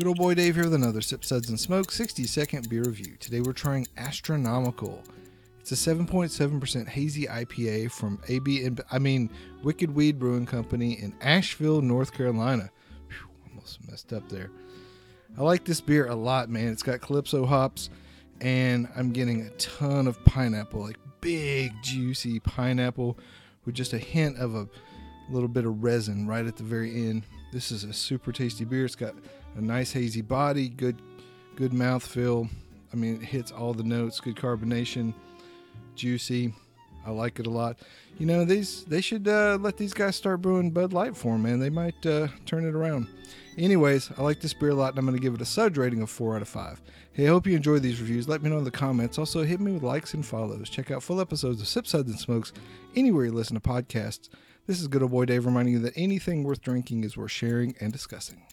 Good old boy Dave here with another Sip Suds and Smoke 60 second beer review. Today we're trying Astronomical. It's a 7.7% hazy IPA from AB and I mean Wicked Weed Brewing Company in Asheville, North Carolina. Whew, almost messed up there. I like this beer a lot, man. It's got Calypso hops and I'm getting a ton of pineapple, like big juicy pineapple with just a hint of a little bit of resin right at the very end. This is a super tasty beer. It's got a nice hazy body, good good mouth feel. I mean, it hits all the notes, good carbonation, juicy. I like it a lot. You know, these they should uh, let these guys start brewing Bud Light for them, man. They might uh, turn it around. Anyways, I like this beer a lot, and I'm going to give it a Sud rating of four out of five. Hey, I hope you enjoyed these reviews. Let me know in the comments. Also, hit me with likes and follows. Check out full episodes of Sip Suds and Smokes anywhere you listen to podcasts. This is good old boy Dave reminding you that anything worth drinking is worth sharing and discussing.